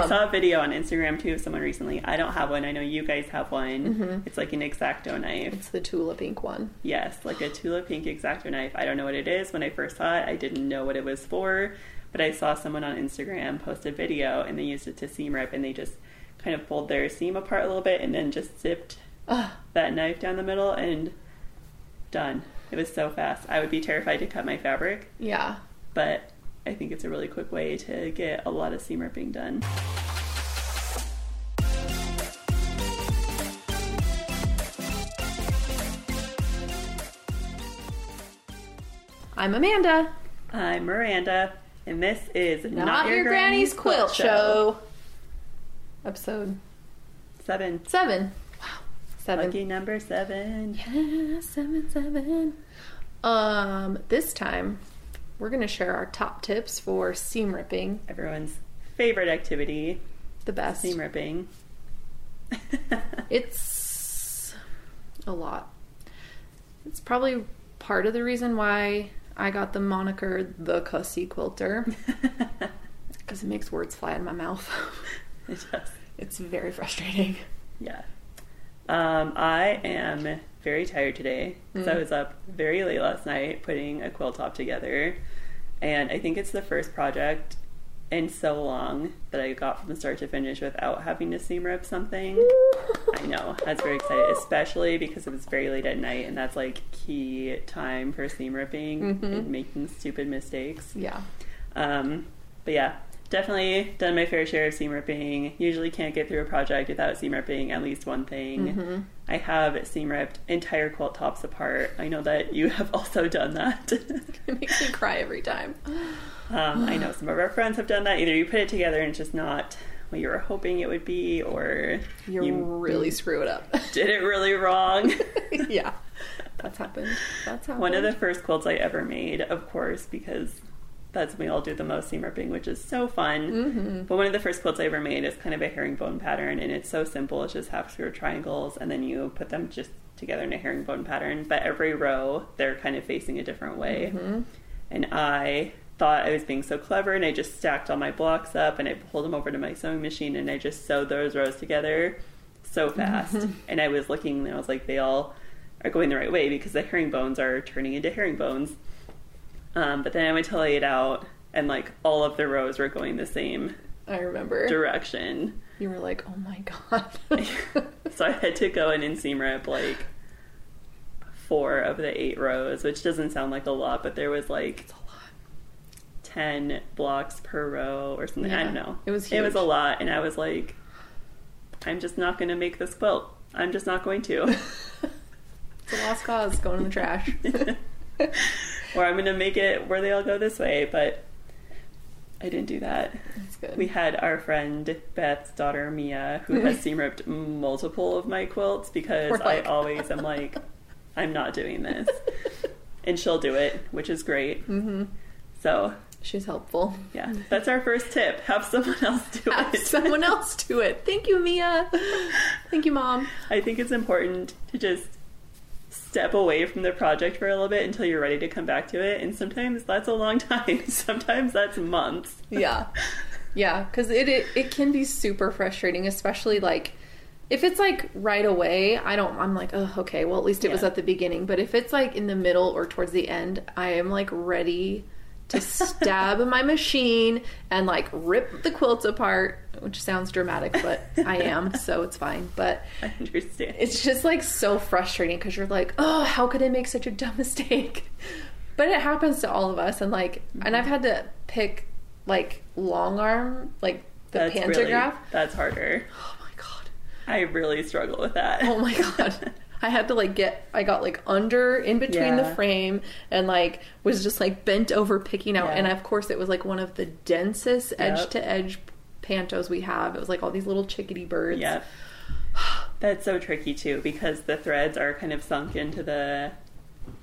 I saw a video on Instagram too of someone recently. I don't have one. I know you guys have one. Mm-hmm. It's like an exacto knife. It's the Tula pink one. Yes, like a Tula pink exacto knife. I don't know what it is. When I first saw it, I didn't know what it was for, but I saw someone on Instagram post a video and they used it to seam rip and they just kind of pulled their seam apart a little bit and then just zipped Ugh. that knife down the middle and done. It was so fast. I would be terrified to cut my fabric, Yeah. but I think it's a really quick way to get a lot of seam ripping done. I'm Amanda. I'm Myranda, and this is Not, your, granny's quilt show. Episode Seven. seven. Wow. Seven. Lucky number seven. Yeah, seven, seven. Um, this time we're gonna share our top tips for seam ripping. Everyone's favorite activity, The best. seam ripping. It's a lot. It's probably part of the reason why I got the moniker the cussy quilter because it makes words fly out of my mouth. it does. it's very frustrating. Yeah. Um, I am very tired today because I Mm. was up very late last night putting a quilt top together, and I think it's the first project in so long that I got from start to finish without having to seam rip something. I know. that's very exciting, especially because it was very late at night, and that's like key time for seam ripping Mhm. and making stupid mistakes. Yeah. Um, but yeah, definitely done my fair share of seam ripping. Usually can't get through a project without seam ripping at least one thing. Mhm. I have seam ripped entire quilt tops apart. I know that you have also done that. It makes me cry every time. um, I know some of our friends have done that. Either you put it together and it's just not what you were hoping it would be, or You, you really screw it up. did it really wrong. yeah. That's happened. That's happened. One of the first quilts I ever made, of course, because that's when we all do the most seam ripping, which is so fun. Mhm. But one of the first quilts I ever made is kind of a herringbone pattern, and it's so simple. It's just half square triangles, and then you put them just together in a herringbone pattern. But every row, they're kind of facing a different way. Mhm. And I thought I was being so clever, and I just stacked all my blocks up, and I pulled them over to my sewing machine, and I just sewed those rows together so fast. and I was looking, and I was like, they all are going the right way because the herringbones are turning into herringbones. Um, but then I went to lay it out, and like all of the rows were going the same I remember. direction. You were like, oh my god. so I had to go in and seam rip like four of the eight rows, which doesn't sound like a lot, but there was like It's a lot. ten blocks per row or something. I don't know. It was It was a lot, and I was like, I'm just not going to make this quilt. I'm just not going to. It's a lost cause going in the trash. or I'm going to make it where they all go this way, but I didn't do that. That's good. We had our friend Beth's daughter Mia, who has seam ripped multiple of my quilts because I always am like, I'm not doing this, and she'll do it, which is great. hmm So She's helpful. yeah, that's our first tip: have someone else do Have it. someone else do it. Thank you, Mia. Thank you, Mom. I think it's important to just step away from the project for a little bit until you're ready to come back to it, and sometimes that's a long time. Sometimes that's months. Yeah. Yeah, because it, it it can be super frustrating, especially like if it's like right away. I don't. I'm like, oh, okay. Well, at least it was at the beginning. But if it's like in the middle or towards the end, I am like ready to stab my machine and like rip the quilts apart. Which sounds dramatic, but I am, so it's fine. But I understand. it's just like so frustrating because you're like, oh, how could I make such a dumb mistake? But it happens to all of us, and like, and I've had to pick like long arm, like the that's pantograph. really that's harder. Oh my god! I really struggle with that. Oh my god! I had to like get, I got like under in between the frame and like was just like bent over picking out, Yeah. and of course it was like one of the densest edge to edge pantos we have. It was like all these little chickadee birds. Yep. That's so tricky too because the threads are kind of sunk into the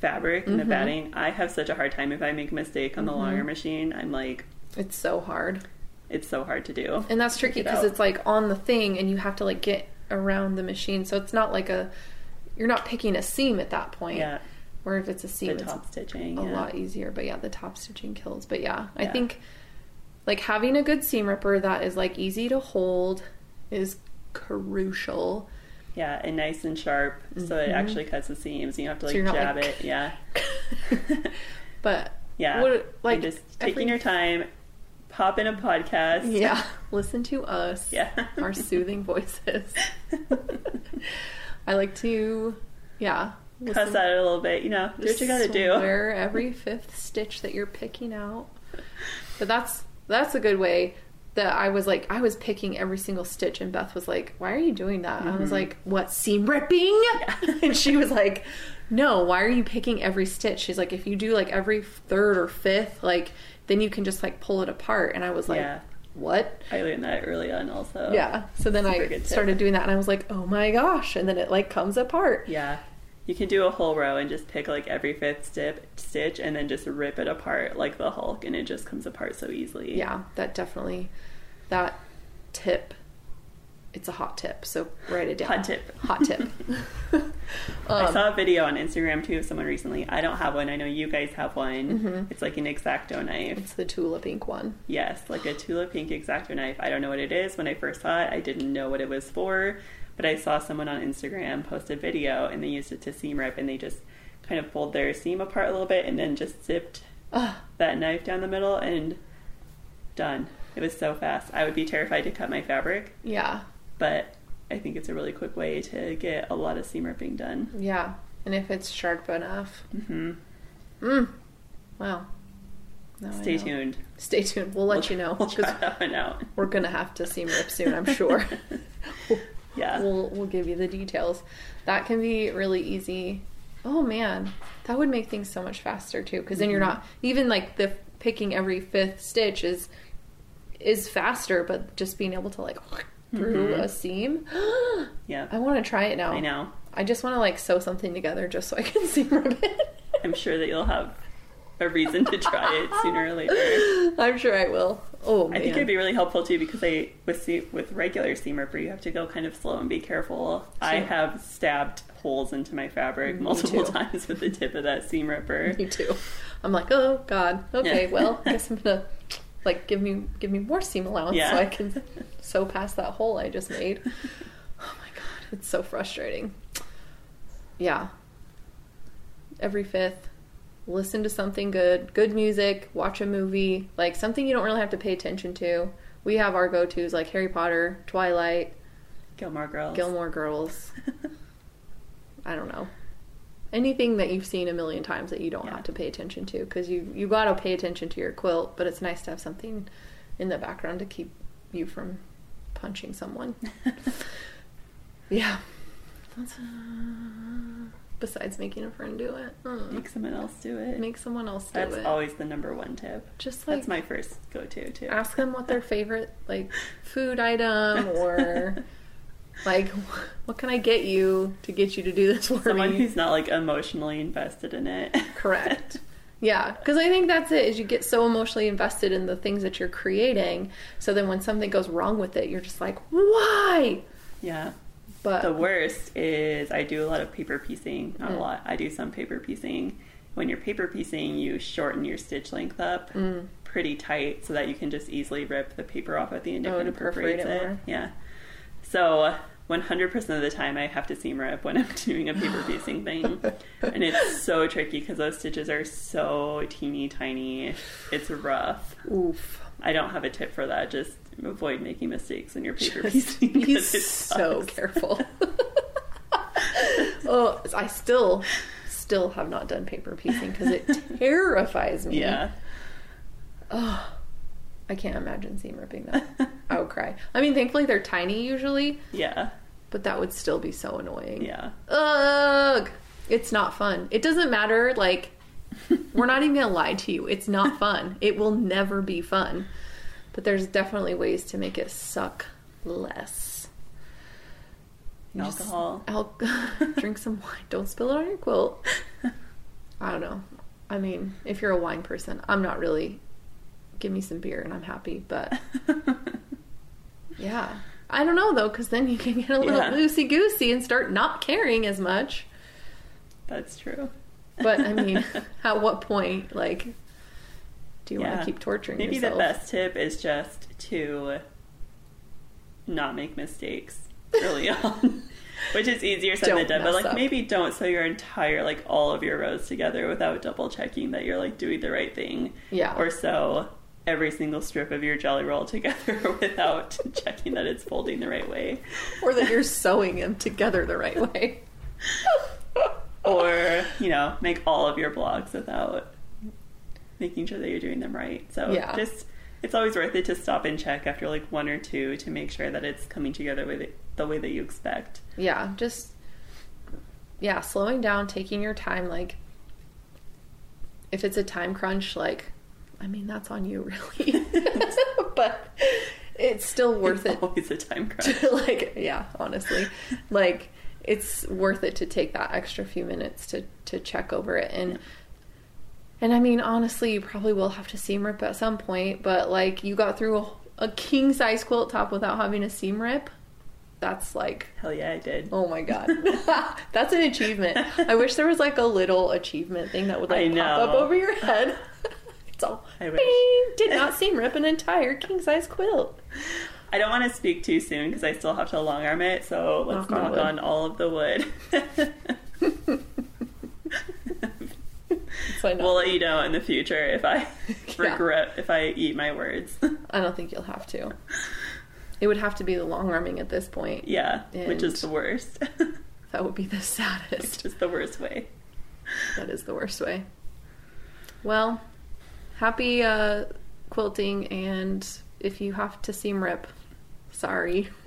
fabric and the Mhm. batting. I have such a hard time if I make a mistake on the Mhm. longer machine. I'm like, It's so hard. it's so hard to do. And that's tricky because out. it's like on the thing and you have to like get around the machine. So it's not like a you're not picking a seam at that point. Yeah, Where if it's a the seam, it's top stitching. a yeah. lot easier. But yeah, the top stitching kills. But yeah, I think like having a good seam ripper that is like easy to hold is crucial. Yeah, and nice and sharp, so it actually cuts the seams. You don't have to Mm-hmm. So like jab like- it. Yeah, But yeah. What- like, and just taking every- your time, pop in a podcast. yeah, listen to us. Yeah. Our soothing voices. I like to yeah. Cuss at it a little bit. You know, do what you gotta do. Wear every fifth stitch that you're picking out. But that's that's a good way that I was like I was picking every single stitch and Beth was like, Why are you doing that? I was mm-hmm. like, What, seam ripping? and she was like, No, why are you picking every stitch? She's like, if you do like every third or fifth, like then you can just like pull it apart. And I was like, Yeah. What? I learned that early on, also. Yeah. So then Super I started doing that and I was like, Oh my gosh. And then it like comes apart. Yeah. You can do a whole row and just pick like every fifth stip, stitch and then just rip it apart like the Hulk and it just comes apart so easily. yeah that definitely that tip it's a hot tip so write it down Hot tip. hot tip I Um, saw a video on Instagram too of someone recently. I don't have one. I know you guys have one. Mm-hmm. It's like an exacto knife. it's the Tula Pink one Yes, like a Tula Pink exacto knife. I don't know what it is. When I first saw it, I didn't know what it was for, but I saw someone on Instagram post a video and they used it to seam rip and they just kind of pulled their seam apart a little bit and then just zipped Ugh, that knife down the middle and done. It was so fast. I would be terrified to cut my fabric, yeah but I think it's a really quick way to get a lot of seam ripping done. yeah and if it's sharp enough hmm mm. wow Now Stay tuned. stay tuned we'll let you know We'll try that one out. we're gonna have to seam rip soon i'm sure Yeah. we'll we'll give you the details that can be really easy oh man that would make things so much faster too because then you're Mm-hmm. not even like the picking every fifth stitch is is faster but just being able to like through Mhm. a seam yeah. i want to try it now I know. i just want to like sew something together just so i can seam rip it I'm sure that you'll have a reason to try it sooner or later. i'm sure i will oh man I think it'd be really helpful too because I with se- with regular seam ripper you have to go kind of slow and be careful. I have stabbed holes into my fabric Me multiple too. times with the tip of that seam ripper. Me too. I'm like, oh god. Okay, Yeah. well, I guess I'm gonna like give me give me more seam allowance Yeah. so I can sew past that hole I just made. Oh my god, it's so frustrating. Yeah. Every fifth, listen to something good, good music, watch a movie, like something you don't really have to pay attention to. We have our go tos like Harry Potter, Twilight, Gilmore Girls. Gilmore Girls. I don't know. Anything that you've seen a million times that you don't Yeah. have to pay attention to because you you got to pay attention to your quilt, but it's nice to have something in the background to keep you from punching someone. yeah. That's, uh, besides making a friend do it, Mm. Make someone else do it. make someone else do That's it. That's always the number one tip. Just like That's my first go to too. ask them what their favorite like food item or like what can I get you to get you to do this for Someone me? who's not like emotionally invested in it. Correct. Yeah, because I think that's it. Is you get so emotionally invested in the things that you're creating, so then when something goes wrong with it, you're just like, why? yeah. But The worst is I do a lot of paper piecing. Not a Mm. lot. I do some paper piecing. When you're paper piecing, you shorten your stitch length up Mm. pretty tight so that you can just easily rip the paper off at the end if Oh, it to perforate perforates it it. Yeah. So 100% of the time I have to seam rip when I'm doing a paper piecing thing. and it's so tricky because those stitches are so teeny tiny. It's rough. oof, I don't have a tip for that. Just avoid making mistakes in you're paper just piecing. be so careful. oh, I still, still have not done paper piecing because it terrifies me. Yeah. Oh, I can't imagine seam ripping that. I would cry. I mean, thankfully they're tiny usually, Yeah. but that would still be so annoying. Yeah. Ugh. It's not fun. It doesn't matter. Like, we're not even gonna lie to you. It's not fun. It will never be fun. But there's definitely ways to make it suck less. You just- Alcohol. Al- drink some wine. Don't spill it on your quilt. I don't know. I mean, if you're a wine person, I'm not really. Give me some beer and I'm happy. But yeah, I don't know though, because then you can get a little Yeah. loosey goosey and start not caring as much. That's true. But I mean, at what point, like, do you want to keep torturing Maybe yourself? the best tip is just to not make mistakes early on. Which is easier said Don't than done, but like up. maybe don't sew your entire like all of your rows together without double checking that you're like doing the right thing. Yeah. Or sew every single strip of your jelly roll together without checking that it's folding the right way. or that you're sewing them together the right way. Or, you know, make all of your blogs without making sure that you're doing them right. So Yeah. just it's always worth it to stop and check after like one or two to make sure that it's coming together with it, the way that you expect. Yeah, just yeah, slowing down, taking your time. Like, if it's a time crunch, like, I mean, that's on you, really. but it's still worth it's it. always a time crunch. Like, yeah, honestly, like it's worth it to take that extra few minutes to to check over it and. And I mean, honestly, you probably will have to seam rip at some point, but like you got through a, a king size quilt top without having a seam rip. That's like Hell yeah, I did. Oh my god. That's an achievement. I wish there was like a little achievement thing that would like pop up over your head. It's all I wish. "Bing, did not seam rip an entire king size quilt. I don't want to speak too soon because I still have to long arm it, so let's Knock on knock on all of the wood. So I know. we'll let you know in the future if I Yeah. regret if I eat my words. I don't think you'll have to. It would have to be the long arming at this point. yeah, which is the worst. That would be the saddest. just the worst way. That is the worst way. Well, happy uh, quilting, and if you have to seam rip, sorry.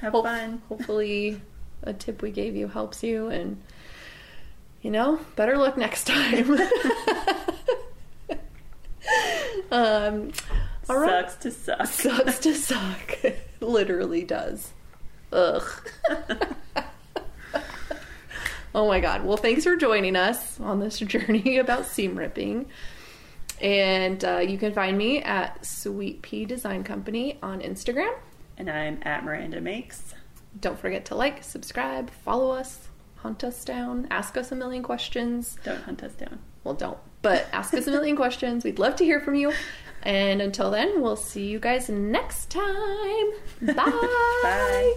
Have Hope- fun. Hopefully, a tip we gave you helps you, and you know, better luck next time. um, all right. Sucks to suck. Sucks to suck. Literally does. Ugh. oh my god. Well, thanks for joining us on this journey about seam ripping. And uh, you can find me at Sweet Pea Design Company on Instagram. And I'm at Myranda Makes. Don't forget to like, subscribe, follow us, hunt us down, ask us a million questions. Don't hunt us down. Well, don't, but ask us a million questions. We'd love to hear from you. And until then, we'll see you guys next time. Bye. Bye.